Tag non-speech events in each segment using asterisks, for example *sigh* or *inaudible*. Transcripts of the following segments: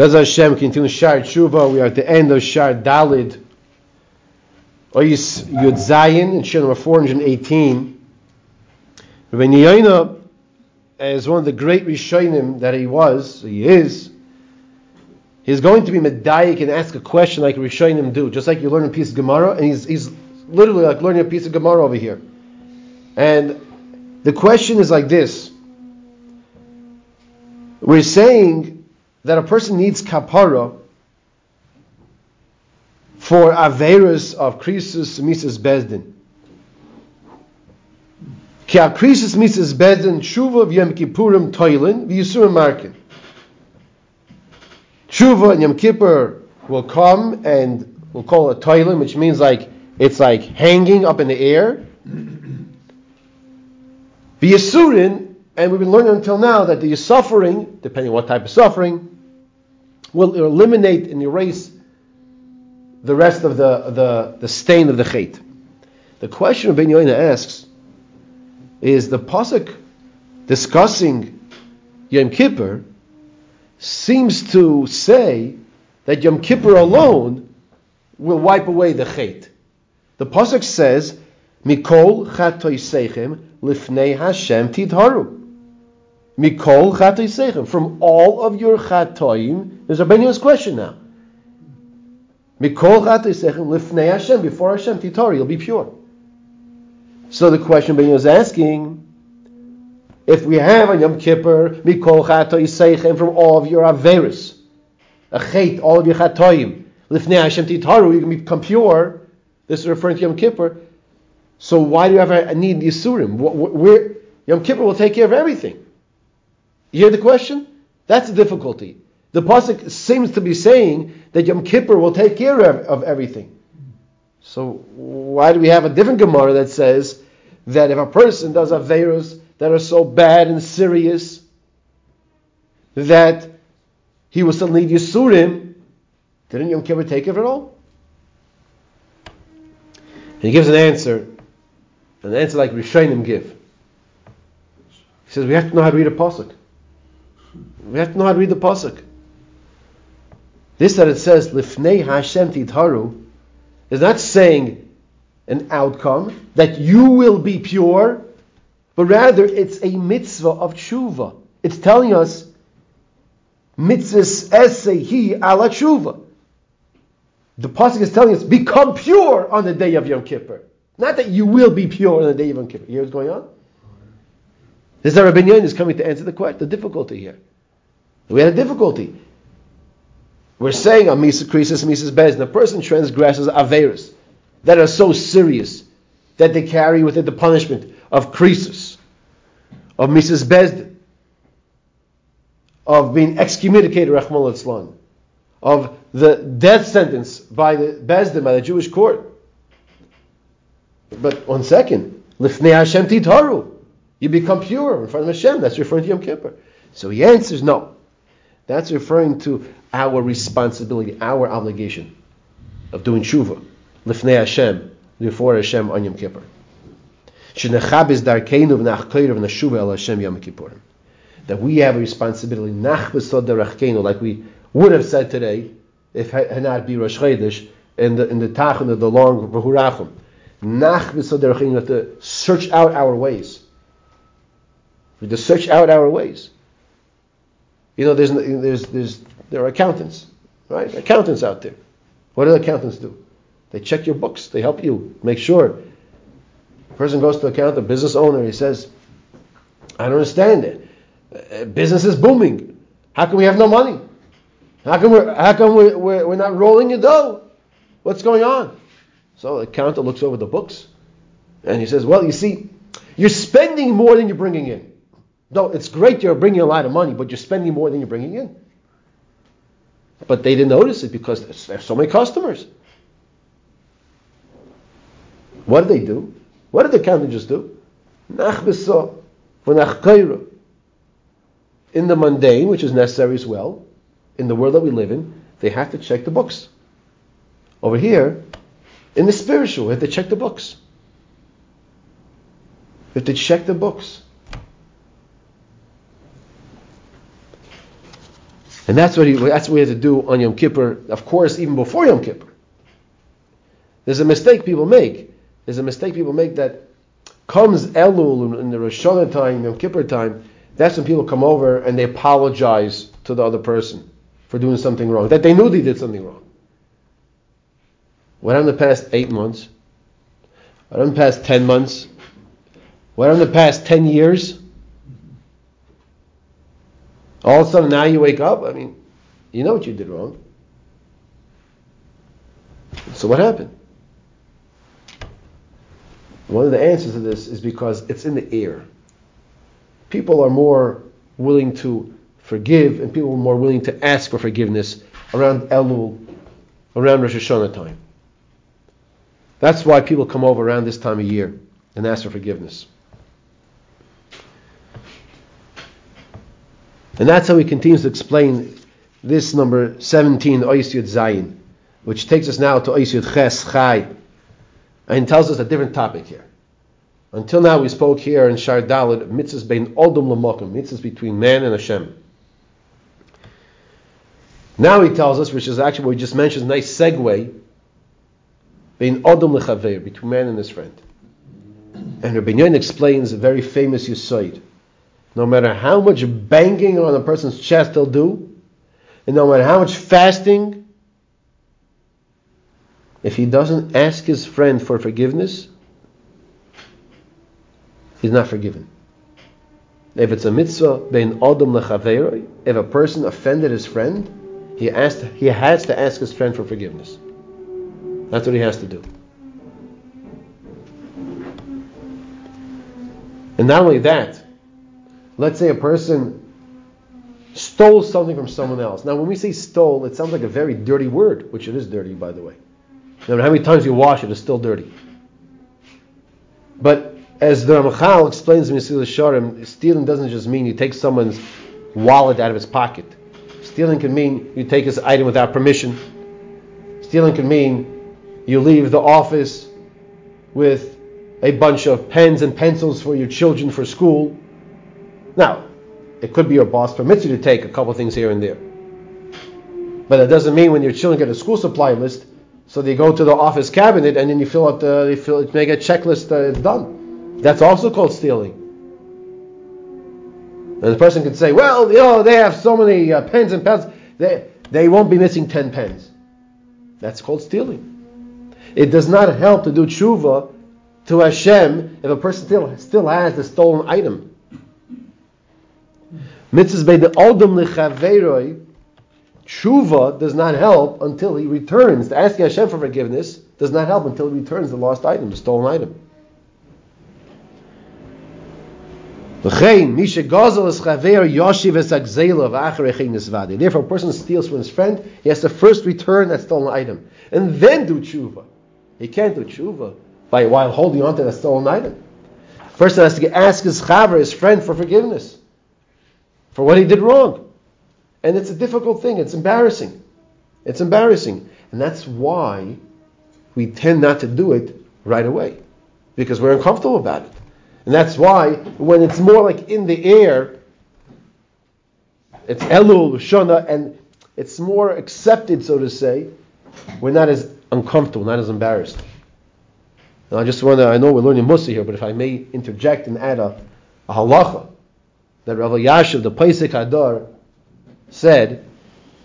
Bez Hashem, continue Shar Tshuva. We are at the end of Shar Dalid. Oyis Yud Zayin, in Shir number 418. Rabbi as one of the great Rishonim that he was, he is, he's going to be Medayik and ask a question like Rishonim do, just like you learn a piece of Gemara, and he's, he's literally like learning a piece of Gemara over here. And the question is like this. We're saying that a person needs kapara for averas of krisus misas bezdin. Ki a krisus misas bezdin shuva v'yem kippurim toilin v'yisurim markin. Shuva and Yom Kippur will come and we'll call it toilin, which means like it's like hanging up in the air. V'yisurin and we've been learning until now that the suffering, depending on what type of suffering, will eliminate and erase the rest of the, the, the stain of the chait. The question of Ben Yoina asks is the pasuk discussing Yom Kippur seems to say that Yom Kippur alone will wipe away the chait. The pasuk says, "Mikol chatoy seichem lifnei Hashem tidharu." Mikol chatoisechem. From all of your chatoim, there's a Benyo's question now. Mikol chatoisechem lifnei Hashem. Before Hashem, titori, you'll be pure. So the question Benyo is asking, if we have on Yom Kippur, Mikol chatoisechem, from all of your averis, a chait, all of your chatoim, lifnei Hashem titaru, you can become pure. This is referring to Yom Kippur. So why do you ever need Yisurim? Where, Yom Kippur will take care of everything. You hear the question? That's the difficulty. The pasuk seems to be saying that Yom Kippur will take care of, of everything. So why do we have a different Gemara that says that if a person does averus that are so bad and serious that he will still need Yisurim, didn't Yom Kippur take care of it all? And he gives an answer, an answer like Rishonim give. He says we have to know how to read a pasuk. We have to know how to read the pasuk. This that it says lifnei Hashem titharu is not saying an outcome that you will be pure, but rather it's a mitzvah of tshuva. It's telling us mitzvahs esehi ala tshuva. The pasuk is telling us become pure on the day of Yom Kippur. Not that you will be pure on the day of Yom Kippur. You hear what's going on? This is our opinion is coming to answer the question, the difficulty here. We had a difficulty. We're saying on Misa Krisis, Misa Bez, the person transgresses Averis that are so serious that they carry with it the punishment of Krisis, of misas Bezdin, of being excommunicated, rachmana litzlan, of the death sentence by the Bezdin, by the Jewish court. But one second, Lifnei Hashem Titaru, you become pure in front of Hashem. That's referring to Yom Kippur. So he answers no. That's referring to our responsibility, our obligation of doing tshuva, lifnei Hashem, before Hashem on Yom Kippur. That we have a responsibility, like we would have said today, if not be Rosh Chodesh, in the in the Tachan of the long Vahurachim. Nach we have to search out our ways. We to search out our ways. You know, there's, there's, there's, there are accountants, right? Accountants out there. What do accountants do? They check your books. They help you make sure. A person goes to account, a business owner, he says, I don't understand it. Uh, business is booming. How come we have no money? How come we're, how come we're, we're, we're not rolling in dough? What's going on? So the accountant looks over the books and he says, Well, you see, you're spending more than you're bringing in. No, it's great you're bringing a lot of money, but you're spending more than you're bringing in. But they didn't notice it because there's so many customers. What did they do? What did the accountant just do? In the mundane, which is necessary as well, in the world that we live in, they have to check the books. Over here, in the spiritual, they have to check the books. They have to check the books. And that's what he that's what we had to do on Yom Kippur, of course, even before Yom Kippur. There's a mistake people make. There's a mistake people make that comes Elul in the Rosh Hashanah time, Yom Kippur time, that's when people come over and they apologize to the other person for doing something wrong, that they knew they did something wrong. What happened the past eight months? What happened the past ten months? What happened the past ten years? All of a sudden now you wake up, I mean, you know what you did wrong. So what happened? One of the answers to this is because it's in the air. People are more willing to forgive and people are more willing to ask for forgiveness around Elul, around Rosh Hashanah time. That's why people come over around this time of year and ask for forgiveness. And that's how he continues to explain this number 17, Ois Zayin, which takes us now to Ois Ches Chai, and tells us a different topic here. Until now, we spoke here in Shar Dalit, mitzvahs bein odom lamokim, mitzvahs between man and Hashem. Now he tells us, which is actually what we just mentioned, nice segue, bein odom lechaver, between man and his friend. And Rabbi Yoin explains a very famous Yusoid. No matter how much banging on a person's chest they'll do, and no matter how much fasting, if he doesn't ask his friend for forgiveness, he's not forgiven. If it's a mitzvah, bein odom lechaveroi, if a person offended his friend, he, asked, he has to ask his friend for forgiveness. That's what he has to do. And not only that, let's say a person stole something from someone else. Now, when we say stole, it sounds like a very dirty word, which it is dirty, by the way. No matter how many times you wash it, it's still dirty. But as the Ramchal explains in Mesilas Yesharim, stealing doesn't just mean you take someone's wallet out of his pocket. Stealing can mean you take his item without permission. Stealing can mean you leave the office with a bunch of pens and pencils for your children for school. Now, it could be your boss permits you to take a couple things here and there. But that doesn't mean when your children get a school supply list, so they go to the office cabinet and then you fill out the, they fill, make a checklist, uh, it's done. That's also called stealing. And the person can say, well, you know, they have so many uh, pens and pens, they, they won't be missing 10 pens. That's called stealing. It does not help to do tshuva to Hashem if a person still, still has the stolen item. Mitzvahs by the Odom Lechaveroi Tshuva does not help until he returns. To asking Hashem for forgiveness does not help until he returns the lost item, the stolen item. Therefore, a person steals from his friend, he has to first return that stolen item and then do tshuva. He can't do tshuva by while holding on to that stolen item. First, he has to ask his chaver, his friend, for forgiveness for what he did wrong. And it's a difficult thing. It's embarrassing. It's embarrassing. And that's why we tend not to do it right away. Because we're uncomfortable about it. And that's why when it's more like in the air, it's Elul, Shana, and it's more accepted, so to say, we're not as uncomfortable, not as embarrassed. And I just want to, I know we're learning Mussar here, but if I may interject and add a, a halacha that Rav Yashiv, the Pesach Hadar, said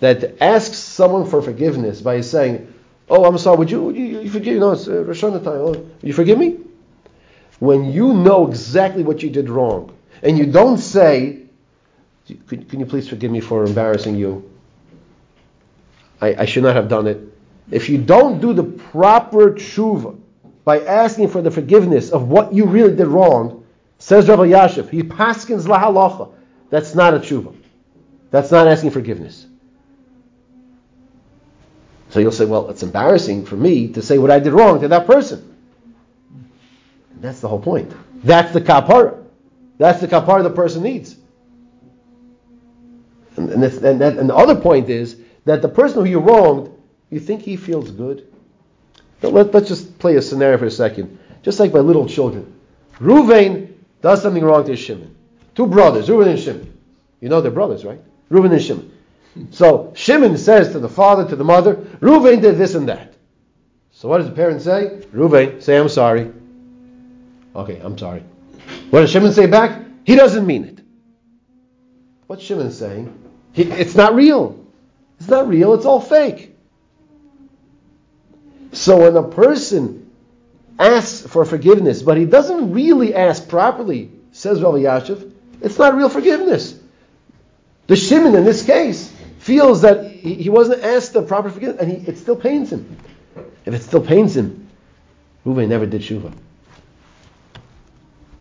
that asks someone for forgiveness by saying, "Oh, I'm sorry. Would you, would you, you forgive? No, it's uh, Rosh Hashanah time. Oh, you forgive me?" When you know exactly what you did wrong, and you don't say, "Can, can you please forgive me for embarrassing you? I, I should not have done it." If you don't do the proper tshuva by asking for the forgiveness of what you really did wrong, says Rabbi Yashiv, he paskins lahalacha. That's not a tshuva. That's not asking forgiveness. So you'll say, well, it's embarrassing for me to say what I did wrong to that person. And that's the whole point. That's the kapara. That's the kapara the person needs. And, and, and, that, and, the other point is that the person who you wronged, you think he feels good. But let, us just play a scenario for a second. Just like my little children. Ruvain does something wrong to Shimon. Two brothers, Reuven and Shimon. You know they're brothers, right? Reuben and Shimon. *laughs* So Shimon says to the father, to the mother, Ruvain did this and that. So what does the parent say? Ruvain, say I'm sorry. Okay, I'm sorry. What does Shimon say back? He doesn't mean it. What's Shimon saying? He, it's not real. It's not real. It's all fake. So when a person asks for forgiveness, but he doesn't really ask properly, says Rav Yashiv, it's not real forgiveness. The Shimon in this case feels that he, wasn't asked the proper forgiveness, and he, it still pains him. If it still pains him, Ruvain never did tshuva.